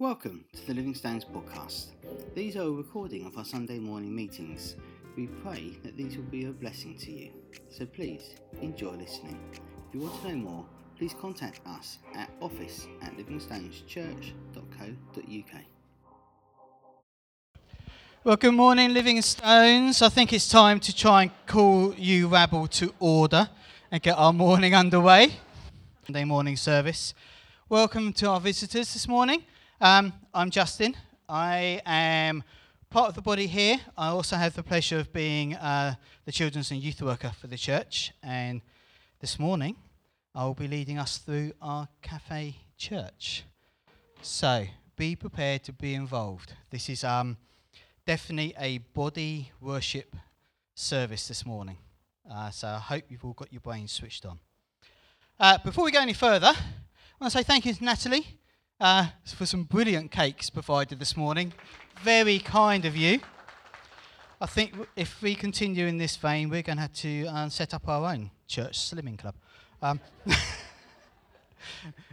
Welcome to the Living Stones podcast. These are a recording of our Sunday morning meetings. We pray that these will be a blessing to you. So please enjoy listening. If you want to know more, please contact us at office at livingstoneschurch.co.uk. Well, good morning, Living Stones. I think it's time to try and call you rabble to order and get our morning underway. Sunday morning service. Welcome to our visitors this morning. Um, I'm Justin. I am part of the body here. I also have the pleasure of being uh, the children's and youth worker for the church. And this morning, I will be leading us through our cafe church. So be prepared to be involved. This is um, definitely a body worship service this morning. Uh, so I hope you've all got your brains switched on. Uh, before we go any further, I want to say thank you to Natalie uh, for some brilliant cakes provided this morning. Very kind of you. I think if we continue in this vein, we're going to have to uh, set up our own church slimming club. Um,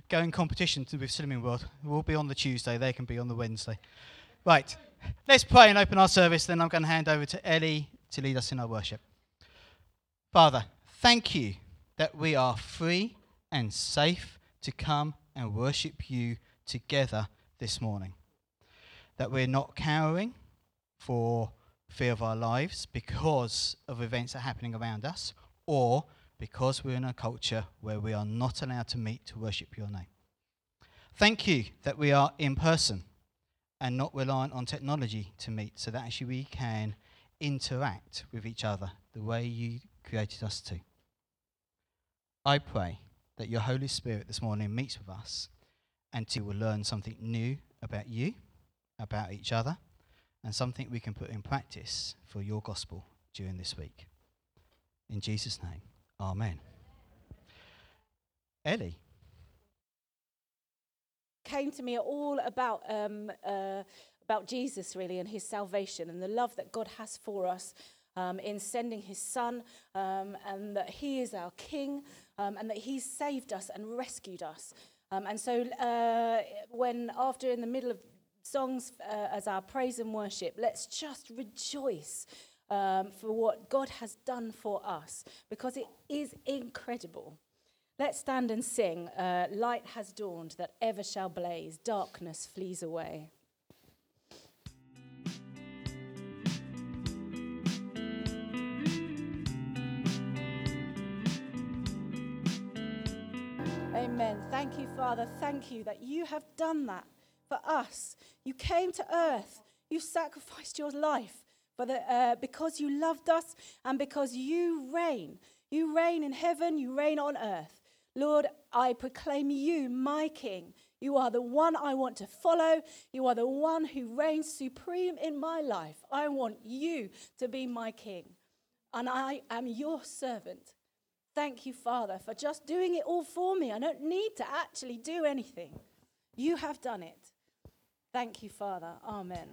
go in competition with Slimming World. We'll be on the Tuesday, they can be on the Wednesday. Right, let's pray and open our service, then I'm going to hand over to Ellie to lead us in our worship. Father, thank you that we are free and safe to come and worship you together this morning. That we're not cowering for fear of our lives because of events that are happening around us or because we're in a culture where we are not allowed to meet to worship your name. Thank you that we are in person and not reliant on technology to meet so that actually we can interact with each other the way you created us to. I pray that your Holy Spirit this morning meets with us and to will learn something new about you, about each other, and something we can put in practice for your gospel during this week. In Jesus' name, Amen. Ellie. came to me all about um, uh, about Jesus really and his salvation and the love that God has for us um, in sending his son um, and that he is our king um, and that he's saved us and rescued us. Um, and so uh, when after in the middle of songs uh, as our praise and worship, let's just rejoice um, for what God has done for us because it is incredible. Let's stand and sing. Uh, Light has dawned that ever shall blaze, darkness flees away. Thank you, Father. Thank you that you have done that for us. You came to earth. You sacrificed your life for the, uh, because you loved us and because you reign. You reign in heaven, you reign on earth. Lord, I proclaim you my King. You are the one I want to follow. You are the one who reigns supreme in my life. I want you to be my King. And I am your servant. Thank you, Father, for just doing it all for me. I don't need to actually do anything. You have done it. Thank you, Father. Amen.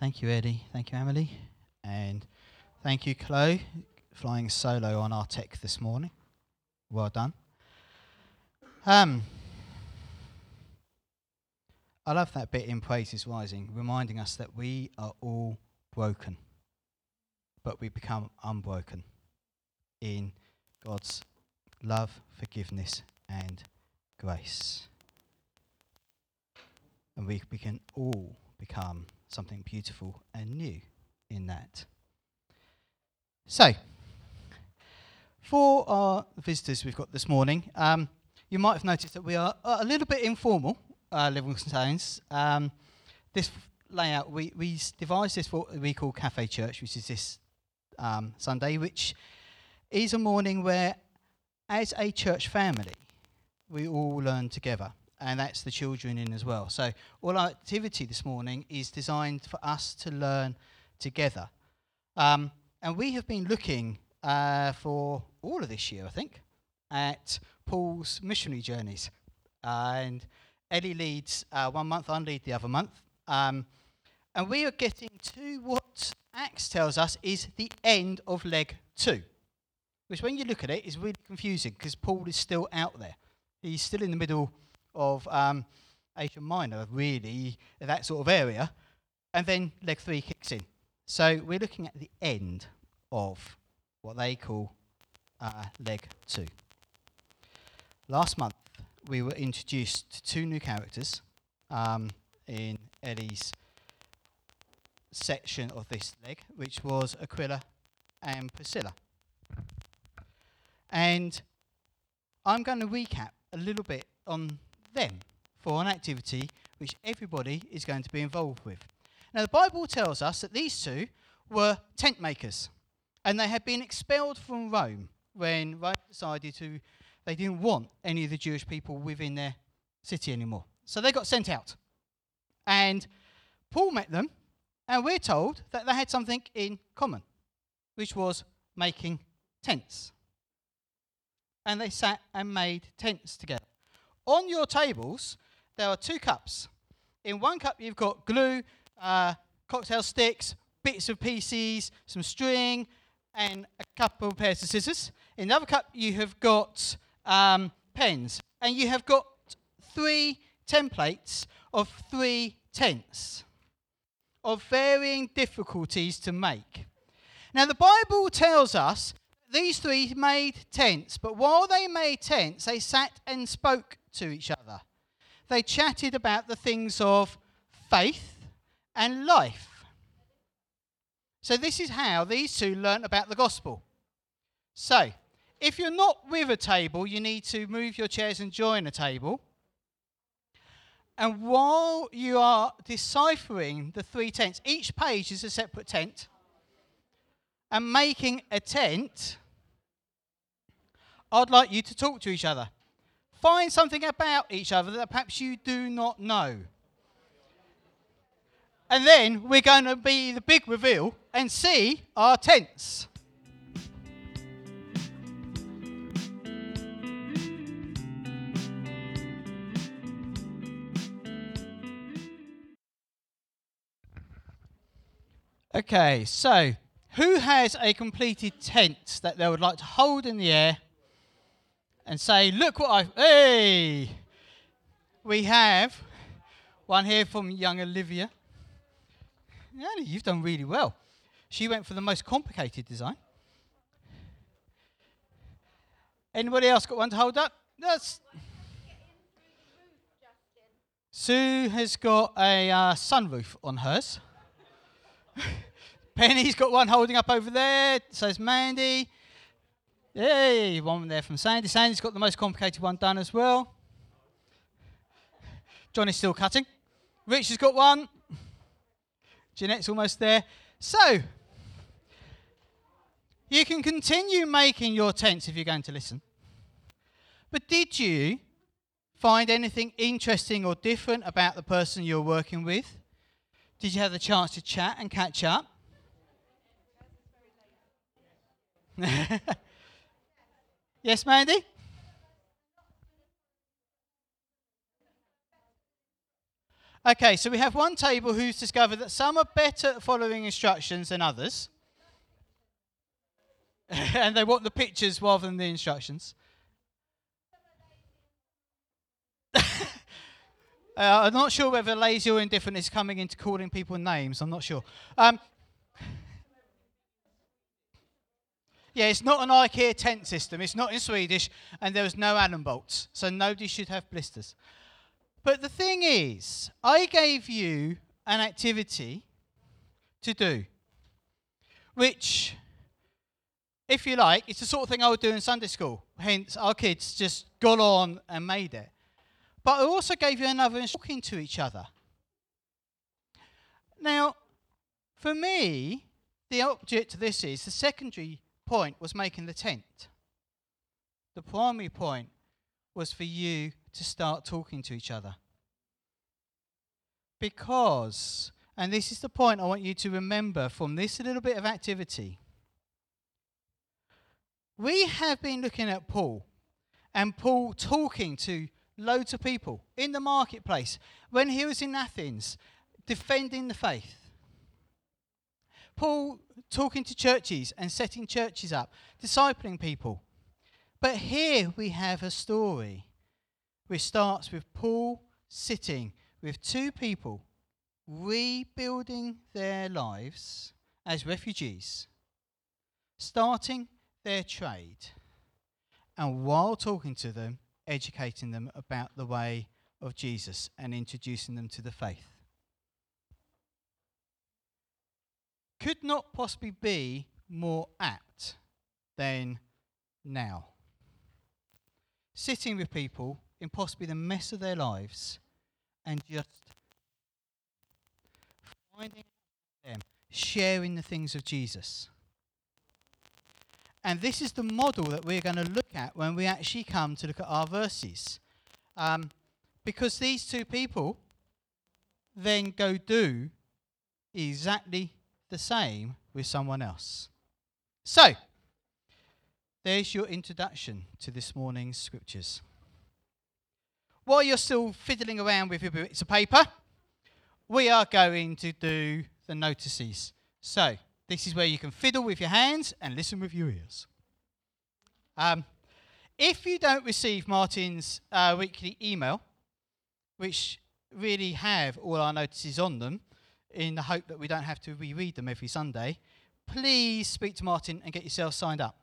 Thank you, Eddie. Thank you, Emily. And thank you, Chloe, flying solo on our tech this morning. Well done. Um, I love that bit in Praise is Rising, reminding us that we are all broken, but we become unbroken in God's love, forgiveness, and grace. And we, we can all become something beautiful and new in that. So, for our visitors we've got this morning, um, you might have noticed that we are a little bit informal, uh, Livingston Stones. Um, this layout, we, we devised this for what we call Cafe Church, which is this um, Sunday, which is a morning where, as a church family, we all learn together and that's the children in as well. So all our activity this morning is designed for us to learn together. Um, and we have been looking uh, for all of this year, I think, at Paul's missionary journeys. and Ellie leads uh, one month, I lead the other month. Um, and we are getting to what Acts tells us is the end of leg two. Which, when you look at it, is really confusing because Paul is still out there. He's still in the middle of um, Asia Minor, really, that sort of area. And then leg three kicks in. So we're looking at the end of what they call uh, leg two. Last month, we were introduced to two new characters um, in Ellie's section of this leg, which was Aquila and Priscilla. And I'm going to recap a little bit on them for an activity which everybody is going to be involved with. Now, the Bible tells us that these two were tent makers, and they had been expelled from Rome when Rome decided to, they didn't want any of the Jewish people within their city anymore. So they got sent out. And Paul met them, and we're told that they had something in common, which was making tents. And they sat and made tents together. On your tables, there are two cups. In one cup, you've got glue, uh, cocktail sticks, bits of PCs, some string, and a couple of pairs of scissors. In the other cup, you have got um, pens, and you have got three templates of three tents of varying difficulties to make. Now, the Bible tells us these three made tents, but while they made tents, they sat and spoke to each other. They chatted about the things of faith and life. So, this is how these two learnt about the gospel. So, if you're not with a table, you need to move your chairs and join a table. And while you are deciphering the three tents, each page is a separate tent, and making a tent, I'd like you to talk to each other. Find something about each other that perhaps you do not know. And then we're going to be the big reveal and see our tents. Okay, so who has a completed tent that they would like to hold in the air and say, Look what I've. Hey! We have one here from young Olivia. Annie, you've done really well. She went for the most complicated design. Anybody else got one to hold up? That's. Sue has got a uh, sunroof on hers. Penny's got one holding up over there. Says Mandy. Hey, one there from Sandy. Sandy's got the most complicated one done as well. Johnny's still cutting. Rich has got one. Jeanette's almost there. So, you can continue making your tents if you're going to listen. But did you find anything interesting or different about the person you're working with? Did you have the chance to chat and catch up? yes, Mandy? Okay, so we have one table who's discovered that some are better at following instructions than others. and they want the pictures rather than the instructions. uh, I'm not sure whether lazy or indifferent is coming into calling people names. I'm not sure. Um, yeah, it's not an IKEA tent system. It's not in Swedish, and there was no Allen bolts, so nobody should have blisters. But the thing is, I gave you an activity to do, which, if you like, it's the sort of thing I would do in Sunday school. Hence, our kids just got on and made it. But I also gave you another talking to each other. Now, for me, the object of this is the secondary point was making the tent. The primary point was for you to start talking to each other. Because, and this is the point I want you to remember from this little bit of activity, we have been looking at Paul and Paul talking to loads of people in the marketplace, when he was in Athens, defending the faith. Paul talking to churches and setting churches up, discipling people. But here we have a story which starts with Paul sitting with two people rebuilding their lives as refugees, starting their trade, and while talking to them, educating them about the way of Jesus and introducing them to the faith. Could not possibly be more apt than now. Sitting with people in possibly the mess of their lives and just finding them, sharing the things of Jesus. And this is the model that we're going to look at when we actually come to look at our verses. Um, because these two people then go do exactly the same with someone else. So, there's your introduction to this morning's scriptures. While you're still fiddling around with your bits of paper, we are going to do the notices. So, this is where you can fiddle with your hands and listen with your ears. Um, if you don't receive Martin's uh, weekly email, which really have all our notices on them, in the hope that we don't have to reread them every Sunday, please speak to Martin and get yourself signed up.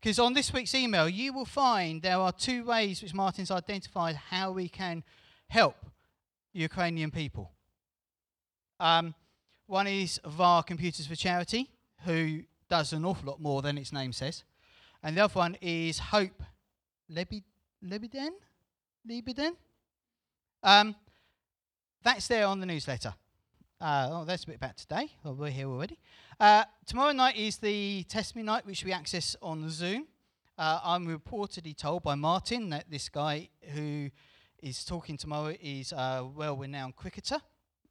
Because on this week's email, you will find there are two ways which Martin's identified how we can help Ukrainian people. Um, one is VAR Computers for Charity, who does an awful lot more than its name says. And the other one is Hope Lebiden? Lebiden? Um, that's there on the newsletter. Uh, oh, that's a bit about today. Well, we're here already. Uh, tomorrow night is the testimony night, which we access on Zoom. Uh, I'm reportedly told by Martin that this guy who is talking tomorrow is a well renowned cricketer.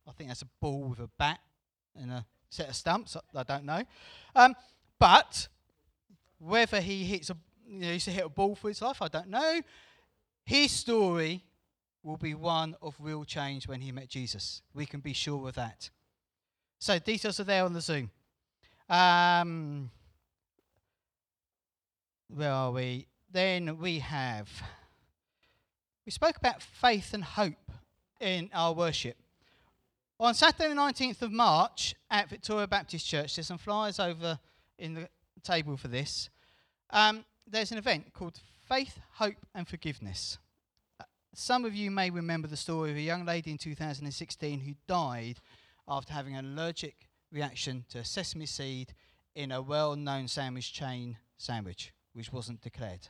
I think that's a ball with a bat and a set of stumps. I don't know. Um, but whether he hits a, you know, used to hit a ball for his life, I don't know. His story will be one of real change when he met Jesus. We can be sure of that. So, details are there on the Zoom. Um, where are we? Then we have. We spoke about faith and hope in our worship. On Saturday, the 19th of March at Victoria Baptist Church, there's some flyers over in the table for this. Um, there's an event called Faith, Hope and Forgiveness. Some of you may remember the story of a young lady in 2016 who died after having an allergic reaction to a sesame seed in a well known sandwich chain sandwich, which wasn't declared.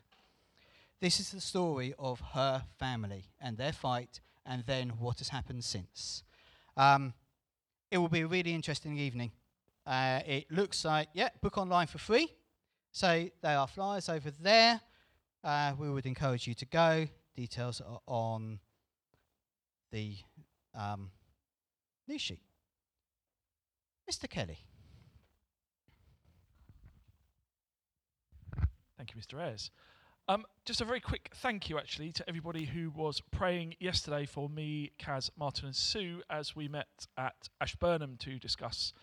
This is the story of her family and their fight, and then what has happened since. Um, it will be a really interesting evening. Uh, it looks like, yeah, book online for free. So there are flyers over there. Uh, we would encourage you to go. Details are on the um, news sheet. Mr. Kelly. Thank you, Mr. Ayres. Um, just a very quick thank you, actually, to everybody who was praying yesterday for me, Kaz, Martin, and Sue as we met at Ashburnham to discuss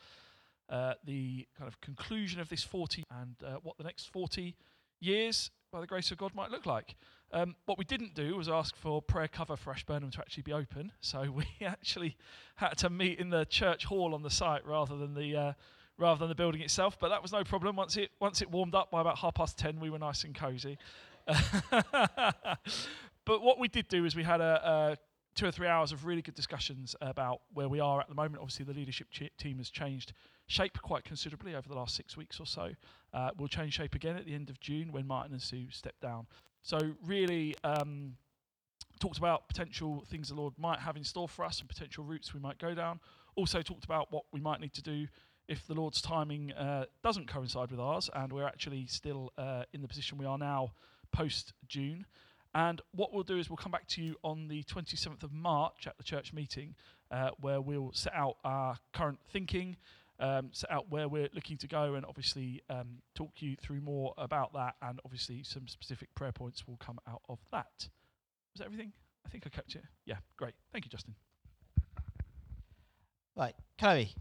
uh, the kind of conclusion of this 40 and uh, what the next 40 years, by the grace of God, might look like. Um, what we didn't do was ask for prayer cover for Ashburnham to actually be open, so we actually had to meet in the church hall on the site rather than the uh, rather than the building itself. But that was no problem. Once it once it warmed up by about half past ten, we were nice and cosy. but what we did do is we had a, a, two or three hours of really good discussions about where we are at the moment. Obviously, the leadership ch- team has changed shape quite considerably over the last six weeks or so. Uh, we'll change shape again at the end of June when Martin and Sue step down. So, really, um, talked about potential things the Lord might have in store for us and potential routes we might go down. Also, talked about what we might need to do if the Lord's timing uh, doesn't coincide with ours and we're actually still uh, in the position we are now post June. And what we'll do is we'll come back to you on the 27th of March at the church meeting, uh, where we'll set out our current thinking, um, set out where we're looking to go, and obviously um, talk you through more about that. And obviously, some specific prayer points will come out of that. Was that everything? I think I kept it. Yeah, great. Thank you, Justin. Right, Chloe,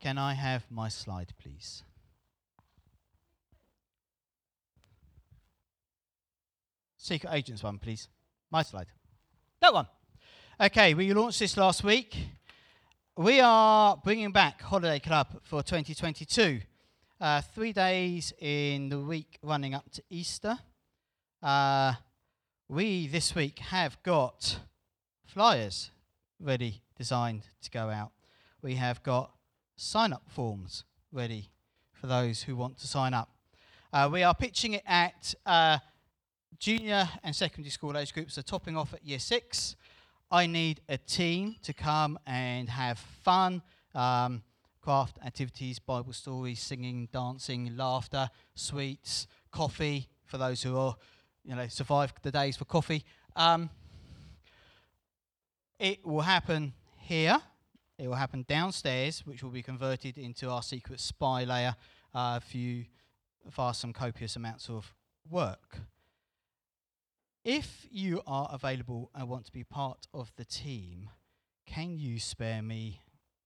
can I have my slide, please? Secret Agents one, please. My slide. That one. Okay, we launched this last week. We are bringing back Holiday Club for 2022. Uh, three days in the week running up to Easter. Uh, we this week have got flyers ready, designed to go out. We have got sign up forms ready for those who want to sign up. Uh, we are pitching it at uh, junior and secondary school age groups, are topping off at year six. I need a team to come and have fun, um, craft activities, Bible stories, singing, dancing, laughter, sweets, coffee for those who are, you know, survive the days for coffee. Um, it will happen here. It will happen downstairs, which will be converted into our secret spy layer uh, for you, for some copious amounts of work. If you are available and want to be part of the team, can you spare me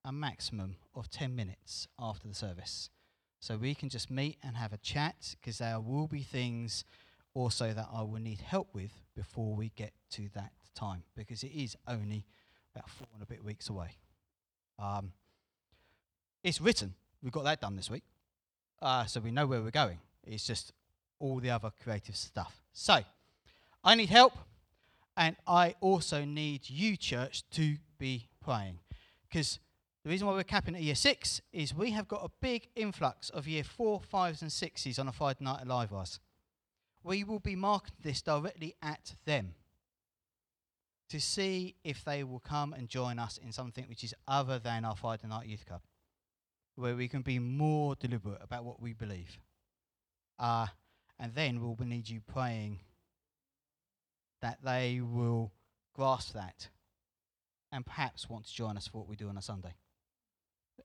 a maximum of 10 minutes after the service? So we can just meet and have a chat because there will be things also that I will need help with before we get to that time because it is only about four and a bit weeks away. Um, it's written. We've got that done this week. Uh, so we know where we're going. It's just all the other creative stuff. So, I need help, and I also need you, church, to be praying. Because the reason why we're capping at year six is we have got a big influx of year four, fives, and sixes on a Friday night alive us. We will be marking this directly at them to see if they will come and join us in something which is other than our Friday night youth club, where we can be more deliberate about what we believe. Uh, and then we'll need you praying that they will grasp that and perhaps want to join us for what we do on a Sunday.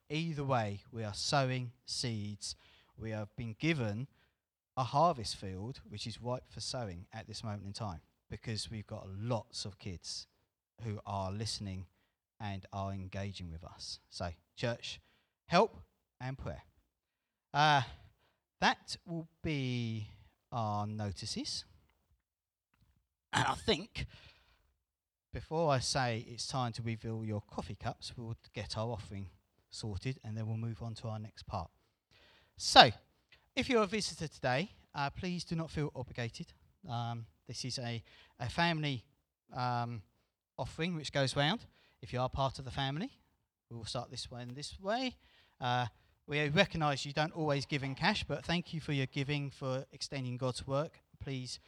Either way, we are sowing seeds. We have been given a harvest field which is ripe for sowing at this moment in time because we've got lots of kids who are listening and are engaging with us. So, church, help and prayer. Uh, that will be our notices. And I think before I say it's time to reveal your coffee cups, we'll get our offering sorted and then we'll move on to our next part. So, if you're a visitor today, uh, please do not feel obligated. Um, this is a, a family um, offering which goes round. If you are part of the family, we will start this way and this way. Uh, we recognise you don't always give in cash, but thank you for your giving for extending God's work. Please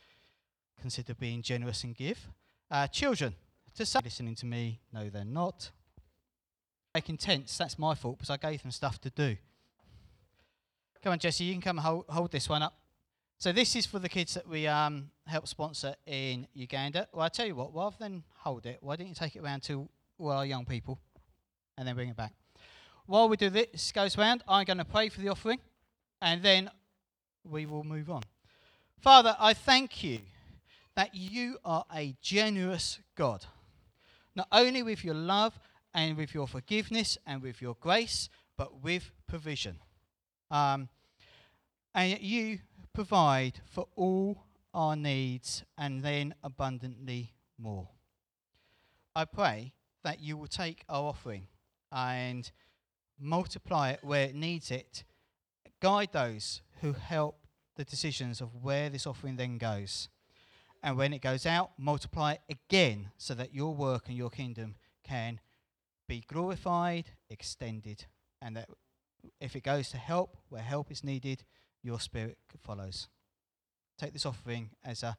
consider being generous and give. Uh, children, to say listening to me, no, they're not. Making tense, that's my fault because I gave them stuff to do. Come on, Jesse, you can come hold, hold this one up. So this is for the kids that we um, help sponsor in Uganda. Well, I tell you what, rather than hold it, why don't you take it around to all our young people and then bring it back? While we do this goes round, I'm going to pray for the offering and then we will move on. Father, I thank you that you are a generous God. Not only with your love and with your forgiveness and with your grace, but with provision. Um, and you provide for all our needs and then abundantly more. I pray that you will take our offering and multiply it where it needs it. Guide those who help the decisions of where this offering then goes. And when it goes out, multiply it again so that your work and your kingdom can be glorified, extended, and that if it goes to help where help is needed, your spirit follows. Take this offering as an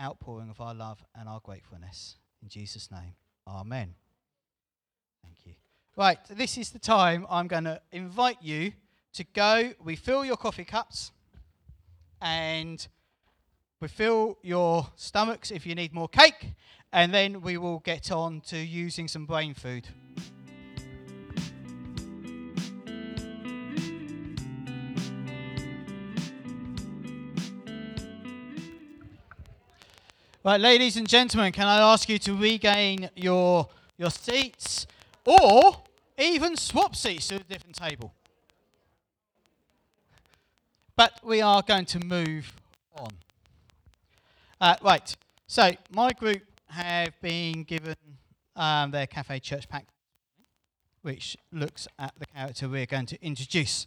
outpouring of our love and our gratefulness. In Jesus' name, Amen. Thank you. Right, this is the time I'm going to invite you to go. Refill your coffee cups and refill your stomachs if you need more cake, and then we will get on to using some brain food. Right, ladies and gentlemen, can I ask you to regain your your seats or even swap seats to a different table? But we are going to move on. Uh, right, so my group have been given um, their Cafe Church Pack, which looks at the character we're going to introduce.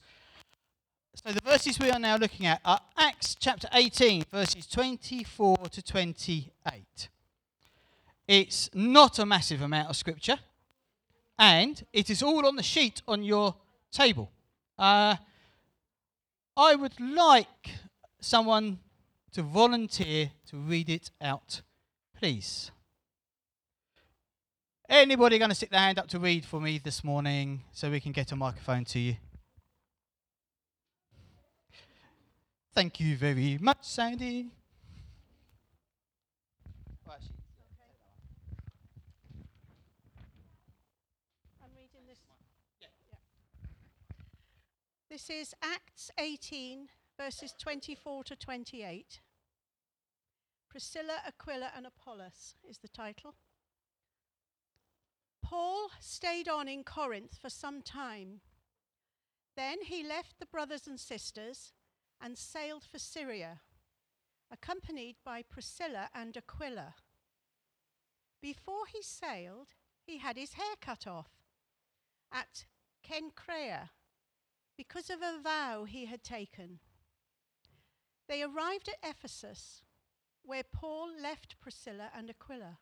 So the verses we are now looking at are Acts chapter 18, verses 24 to 28. It's not a massive amount of scripture, and it is all on the sheet on your table. Uh, I would like someone to volunteer to read it out, please. Anybody going to stick their hand up to read for me this morning so we can get a microphone to you? Thank you very much, Sandy. This is Acts 18, verses 24 to 28. Priscilla, Aquila, and Apollos is the title. Paul stayed on in Corinth for some time. Then he left the brothers and sisters and sailed for Syria, accompanied by Priscilla and Aquila. Before he sailed, he had his hair cut off at Cenchrea because of a vow he had taken. They arrived at Ephesus, where Paul left Priscilla and Aquila,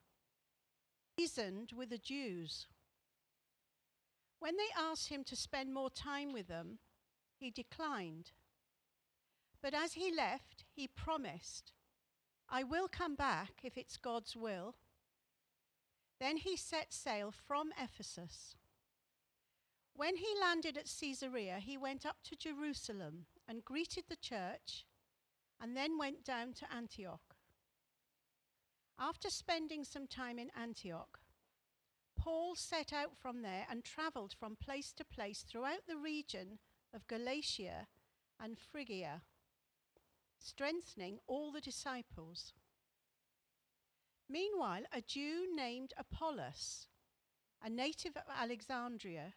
reasoned with the Jews. When they asked him to spend more time with them, he declined. But as he left, he promised, I will come back if it's God's will. Then he set sail from Ephesus. When he landed at Caesarea, he went up to Jerusalem and greeted the church, and then went down to Antioch. After spending some time in Antioch, Paul set out from there and travelled from place to place throughout the region of Galatia and Phrygia strengthening all the disciples. Meanwhile, a Jew named Apollos, a native of Alexandria,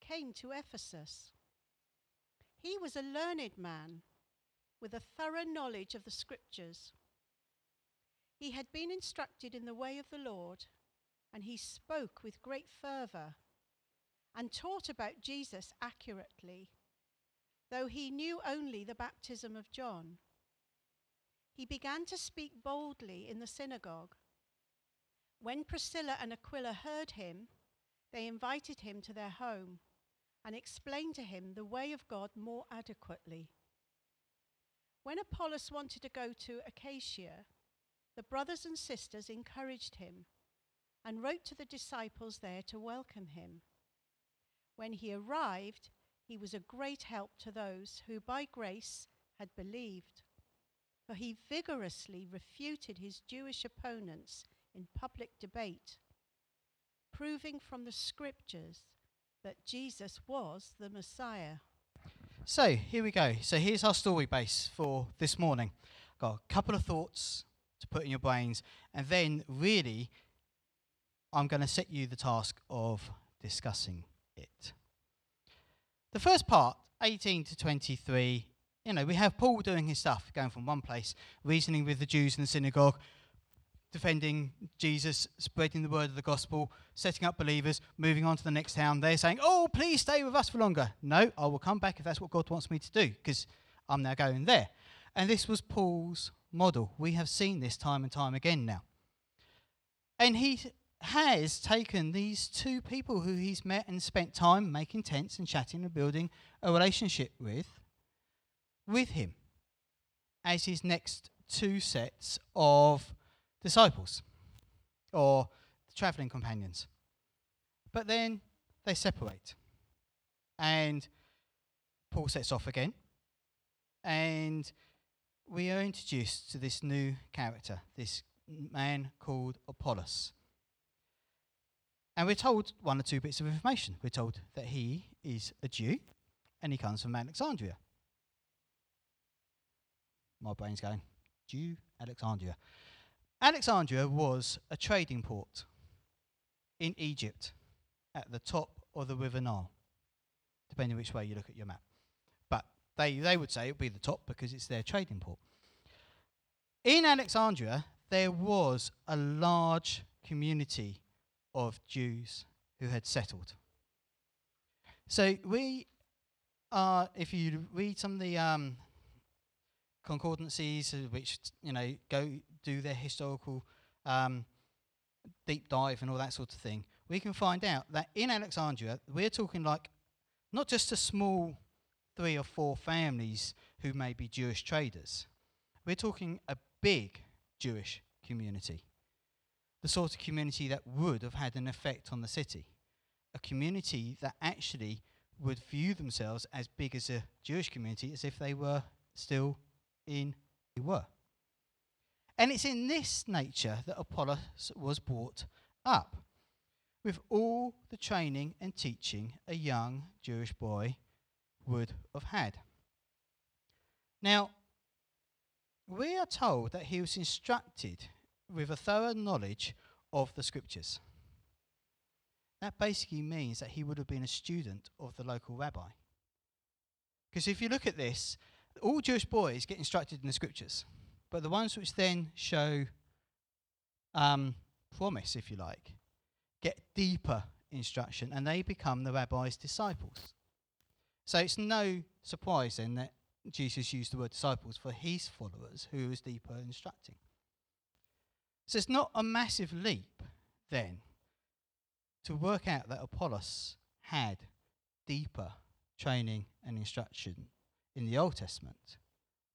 came to Ephesus. He was a learned man with a thorough knowledge of the scriptures. He had been instructed in the way of the Lord, and he spoke with great fervour and taught about Jesus accurately, though he knew only the baptism of John he began to speak boldly in the synagogue. When Priscilla and Aquila heard him, they invited him to their home and explained to him the way of God more adequately. When Apollos wanted to go to Achaia, the brothers and sisters encouraged him and wrote to the disciples there to welcome him. When he arrived, he was a great help to those who by grace had believed for he vigorously refuted his Jewish opponents in public debate, proving from the scriptures that Jesus was the Messiah. So here we go. So here's our story base for this morning. Got a couple of thoughts to put in your brains, and then really, I'm going to set you the task of discussing it. The first part, 18 to 23, you know, we have Paul doing his stuff, going from one place, reasoning with the Jews in the synagogue, defending Jesus, spreading the word of the gospel, setting up believers, moving on to the next town. They're saying, Oh, please stay with us for longer. No, I will come back if that's what God wants me to do, because I'm now going there. And this was Paul's model. We have seen this time and time again now. And he has taken these two people who he's met and spent time making tents and chatting and building a relationship with with him as his next two sets of disciples or traveling companions. But then they separate. And Paul sets off again. And we are introduced to this new character, this man called Apollos. And we're told one or two bits of information. We're told that he is a Jew and he comes from Alexandria my brain's going, Jew, Alexandria. Alexandria was a trading port in Egypt at the top of the River Nile, depending which way you look at your map. But they, they would say it would be the top because it's their trading port. In Alexandria, there was a large community of Jews who had settled. So we are, if you read some of the um, concordances, uh, which you know go do their historical um, deep dive and all that sort of thing, we can find out that in Alexandria we're talking like not just a small three or four families who may be Jewish traders. We're talking a big Jewish community, the sort of community that would have had an effect on the city, a community that actually would view themselves as big as a Jewish community as if they were still in they were. And it's in this nature that Apollos was brought up, with all the training and teaching a young Jewish boy would have had. Now, we are told that he was instructed with a thorough knowledge of the scriptures. That basically means that he would have been a student of the local rabbi. Because if you look at this, all Jewish boys get instructed in the scriptures, but the ones which then show um, promise, if you like, get deeper instruction and they become the rabbi's disciples. So it's no surprise then that Jesus used the word disciples for his followers who was deeper instructing. So it's not a massive leap then to work out that Apollos had deeper training and instruction in the Old Testament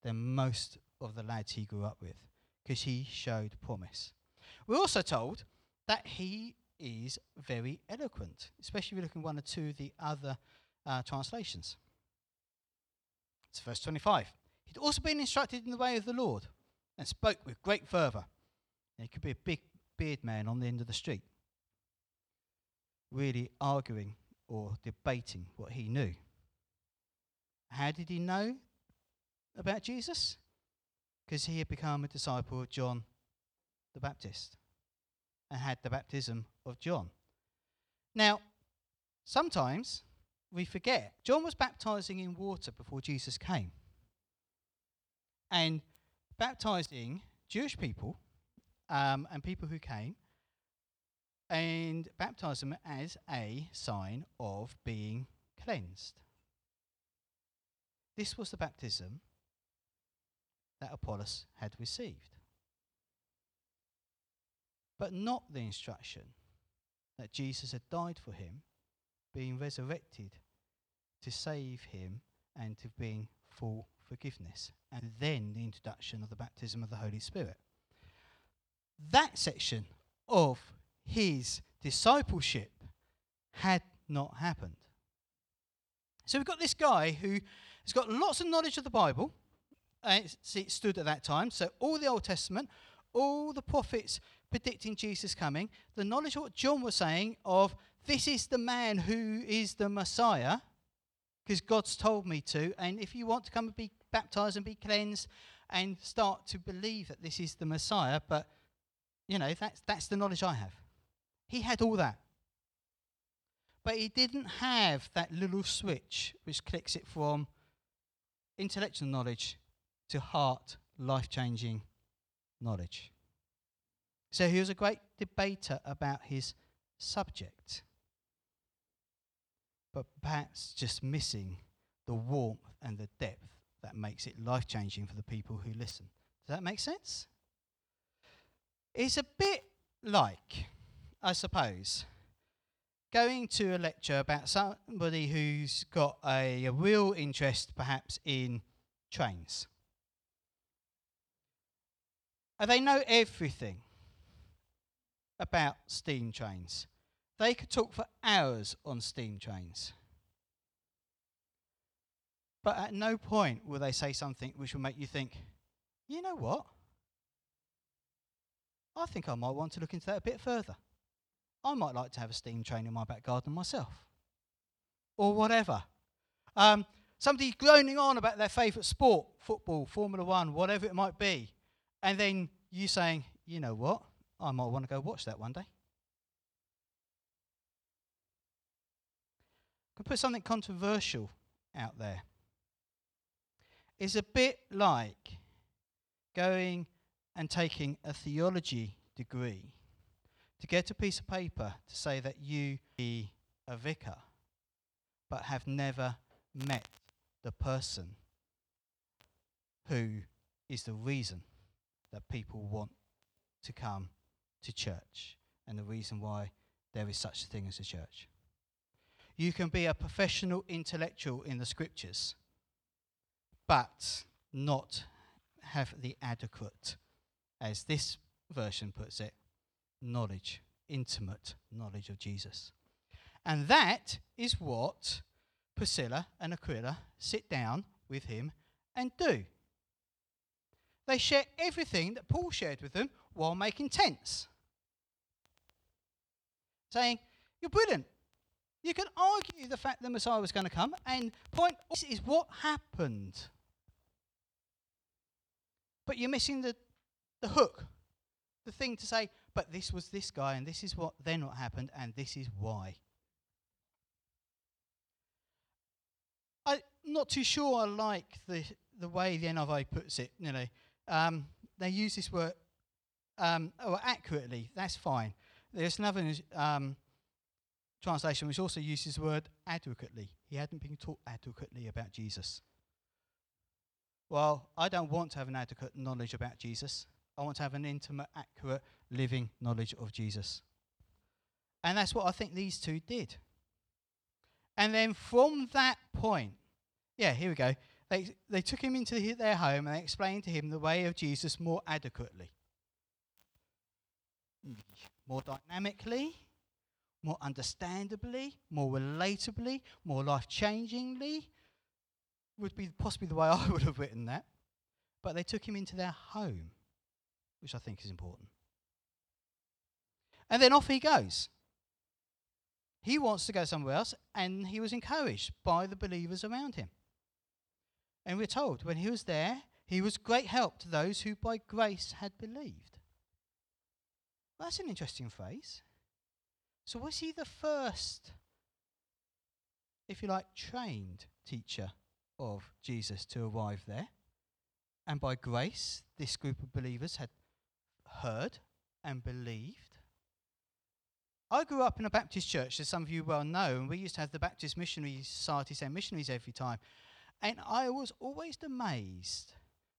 than most of the lads he grew up with because he showed promise. We're also told that he is very eloquent, especially if you look at one or two of the other uh, translations. It's verse 25. He'd also been instructed in the way of the Lord and spoke with great fervour. he could be a big beard man on the end of the street really arguing or debating what he knew. How did he know about Jesus? Because he had become a disciple of John the Baptist and had the baptism of John. Now, sometimes we forget John was baptizing in water before Jesus came. And baptizing Jewish people um, and people who came and baptize them as a sign of being cleansed. This was the baptism that Apollos had received, but not the instruction that Jesus had died for him, being resurrected to save him and to bring full forgiveness, and then the introduction of the baptism of the Holy Spirit. That section of his discipleship had not happened. So we've got this guy who has got lots of knowledge of the Bible. Uh, it stood at that time. So all the Old Testament, all the prophets predicting Jesus coming, the knowledge of what John was saying of this is the man who is the Messiah, because God's told me to. And if you want to come and be baptized and be cleansed and start to believe that this is the Messiah, but you know, that's, that's the knowledge I have. He had all that. But he didn't have that little switch which clicks it from intellectual knowledge to heart life changing knowledge. So he was a great debater about his subject, but perhaps just missing the warmth and the depth that makes it life changing for the people who listen. Does that make sense? It's a bit like I suppose, going to a lecture about somebody who's got a, a real interest perhaps in trains. And they know everything about steam trains. They could talk for hours on steam trains. But at no point will they say something which will make you think, you know what? I think I might want to look into that a bit further. I might like to have a steam train in my back garden myself. Or whatever. Um, somebody groaning on about their favourite sport, football, Formula One, whatever it might be, and then you saying, you know what? I might want to go watch that one day. I put something controversial out there. It's a bit like going and taking a theology degree to get a piece of paper to say that you be a vicar, but have never met the person who is the reason that people want to come to church and the reason why there is such a thing as a church. You can be a professional intellectual in the scriptures, but not have the adequate, as this version puts it, knowledge, intimate knowledge of Jesus. And that is what Priscilla and Aquila sit down with him and do. They share everything that Paul shared with them while making tents. Saying, You're brilliant. You can argue the fact the Messiah was going to come and point this is what happened. But you're missing the, the hook, the thing to say, but this was this guy, and this is what then what happened, and this is why. I'm not too sure I like the, the way the NIV puts it. You know, um, they use this word um, oh, accurately. That's fine. There's another um, translation which also uses the word adequately. He hadn't been taught adequately about Jesus. Well, I don't want to have an adequate knowledge about Jesus. I want to have an intimate, accurate, living knowledge of Jesus. And that's what I think these two did. And then from that point, yeah, here we go. They, they took him into their home and they explained to him the way of Jesus more adequately, more dynamically, more understandably, more relatably, more life changingly, would be possibly the way I would have written that. But they took him into their home, which I think is important. And then off he goes. He wants to go somewhere else, and he was encouraged by the believers around him. And we're told when he was there, he was great help to those who by grace had believed. Well, that's an interesting phrase. So, was he the first, if you like, trained teacher of Jesus to arrive there? And by grace, this group of believers had heard and believed. I grew up in a Baptist church, as some of you well know, and we used to have the Baptist Missionary Society send missionaries every time. And I was always amazed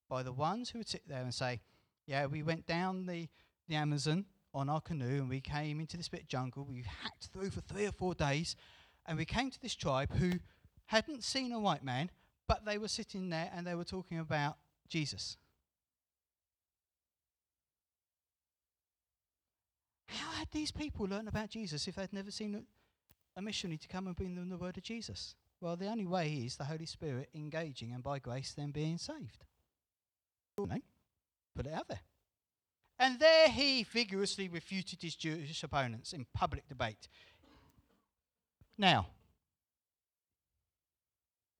by the ones who would sit there and say, Yeah, we went down the, the Amazon on our canoe and we came into this bit of jungle. We hacked through for three or four days and we came to this tribe who hadn't seen a white man, but they were sitting there and they were talking about Jesus. How had these people learned about Jesus if they'd never seen a, a missionary to come and bring them the word of Jesus? Well, the only way is the Holy Spirit engaging and by grace then being saved. Put it out there. And there he vigorously refuted his Jewish opponents in public debate. Now,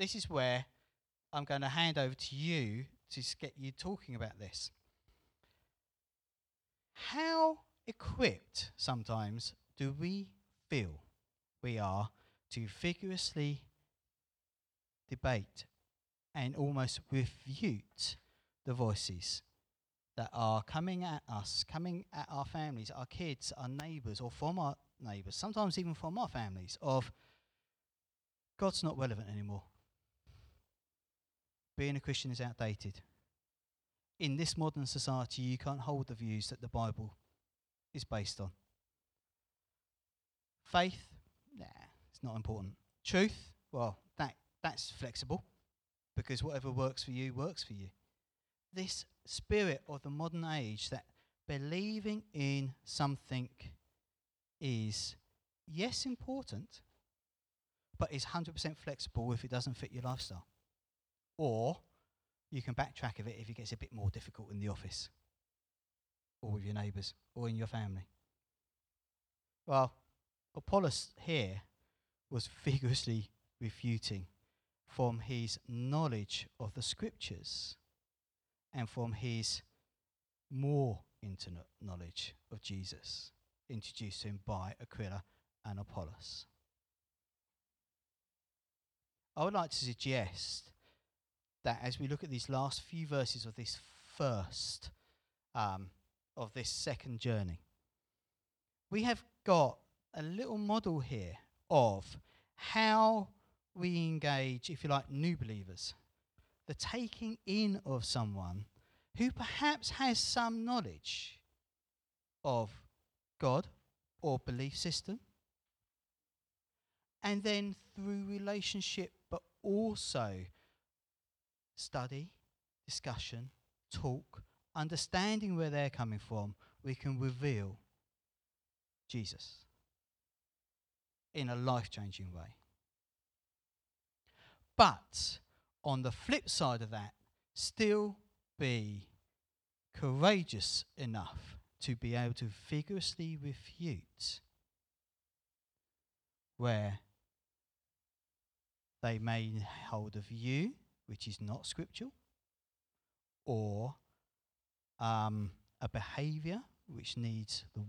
this is where I'm going to hand over to you to get you talking about this. How equipped sometimes do we feel we are to vigorously debate and almost refute the voices that are coming at us, coming at our families, our kids, our neighbours, or from our neighbours, sometimes even from our families, of God's not relevant anymore. Being a Christian is outdated. In this modern society, you can't hold the views that the Bible is based on. Faith, nah, it's not important. Truth, well, that, that's flexible because whatever works for you works for you. This spirit of the modern age that believing in something is, yes, important, but is 100% flexible if it doesn't fit your lifestyle. Or you can backtrack of it if it gets a bit more difficult in the office or with your neighbours or in your family. Well, Apollos here was vigorously refuting from his knowledge of the scriptures and from his more intimate knowledge of Jesus, introduced to him by Aquila and Apollos. I would like to suggest that as we look at these last few verses of this first, um, of this second journey, we have got a little model here of how we engage, if you like, new believers. The taking in of someone who perhaps has some knowledge of God or belief system. And then through relationship, but also study, discussion, talk, understanding where they're coming from, we can reveal Jesus in a life changing way. But on the flip side of that, still be courageous enough to be able to vigorously refute where they may hold of you, which is not scriptural or um, a behavior which needs the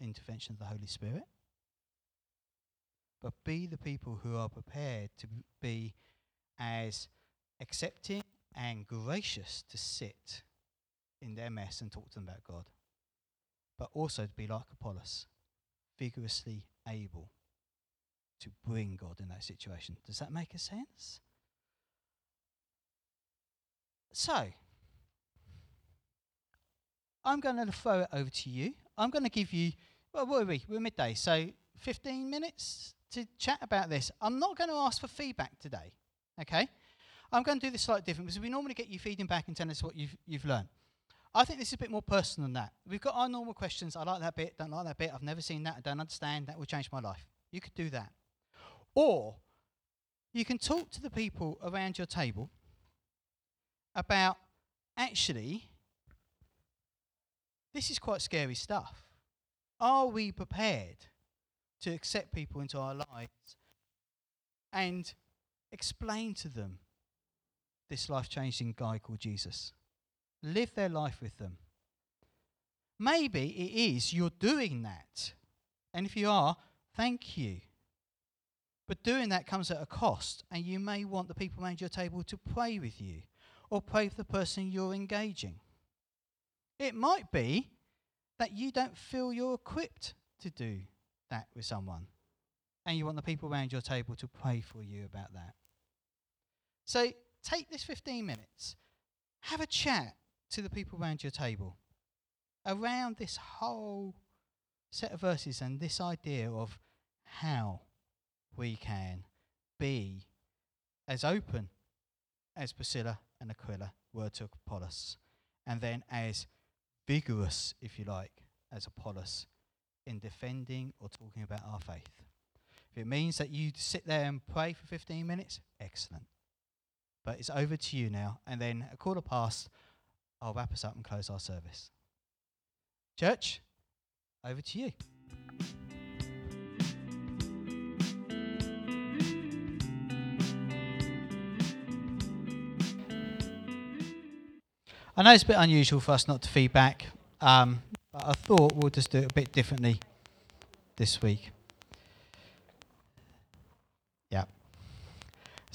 intervention of the Holy Spirit. But be the people who are prepared to be as accepting and gracious to sit in their mess and talk to them about God, but also to be like Apollos, vigorously able to bring God in that situation. Does that make a sense? So, I'm going to throw it over to you. I'm going to give you, well, what are we? We're midday, so 15 minutes to chat about this. I'm not going to ask for feedback today, okay? I'm going to do this slightly different because we normally get you feeding back and telling us what you've, you've learned. I think this is a bit more personal than that. We've got our normal questions. I like that bit, don't like that bit, I've never seen that, I don't understand, that will change my life. You could do that. Or you can talk to the people around your table about actually, this is quite scary stuff. Are we prepared to accept people into our lives and explain to them this life changing guy called Jesus? Live their life with them. Maybe it is you're doing that. And if you are, thank you. But doing that comes at a cost, and you may want the people around your table to pray with you or pray for the person you're engaging. It might be that you don't feel you're equipped to do that with someone, and you want the people around your table to pray for you about that. So take this 15 minutes, have a chat to the people around your table around this whole set of verses and this idea of how we can be as open as Priscilla and Aquila were to Apollos, and then as vigorous, if you like, as Apollos in defending or talking about our faith. If it means that you sit there and pray for 15 minutes, excellent. But it's over to you now, and then a quarter past, I'll wrap us up and close our service. Church, over to you. I know it's a bit unusual for us not to feedback, um, but I thought we'll just do it a bit differently this week.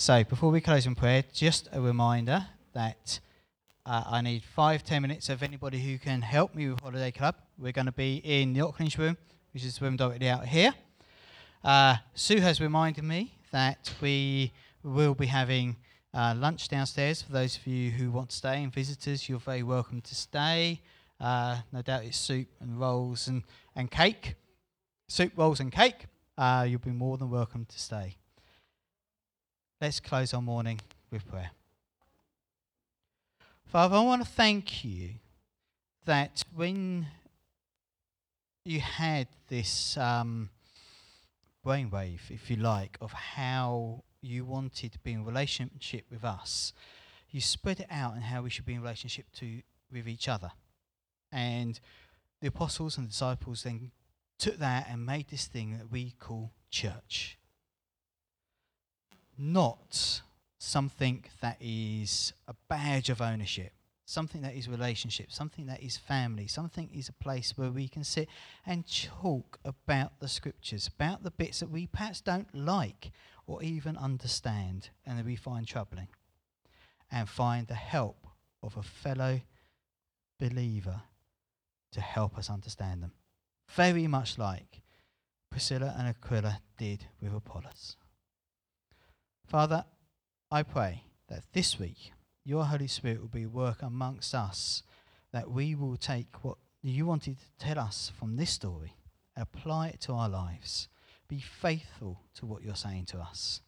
So before we close in prayer, just a reminder that uh, I need five, ten minutes of anybody who can help me with Holiday Club. We're going to be in the Auckland room, which is the room directly out here. Uh, Sue has reminded me that we will be having uh, lunch downstairs for those of you who want to stay and visitors. You're very welcome to stay. Uh, no doubt it's soup and rolls and, and cake. Soup, rolls, and cake. Uh, you'll be more than welcome to stay. Let's close our morning with prayer. Father, I want to thank you that when you had this um, brainwave, if you like, of how you wanted to be in relationship with us, you spread it out and how we should be in relationship to with each other. And the apostles and disciples then took that and made this thing that we call church. Not something that is a badge of ownership, something that is relationship, something that is family, something is a place where we can sit and talk about the scriptures, about the bits that we perhaps don't like or even understand and that we find troubling, and find the help of a fellow believer to help us understand them. Very much like Priscilla and Aquila did with Apollos. Father, I pray that this week your Holy Spirit will be work amongst us, that we will take what you wanted to tell us from this story, apply it to our lives, be faithful to what you're saying to us,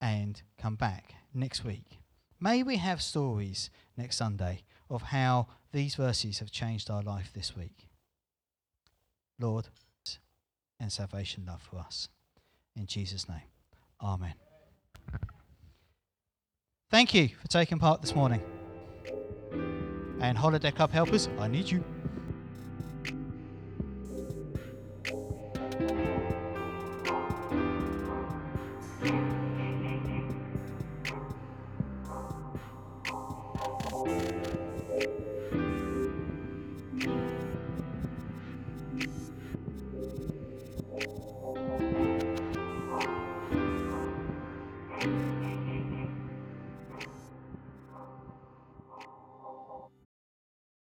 and come back next week. May we have stories next Sunday of how these verses have changed our life this week. Lord, and salvation love for us. In Jesus' name, Amen. Thank you for taking part this morning. And Holiday Club helpers, I need you.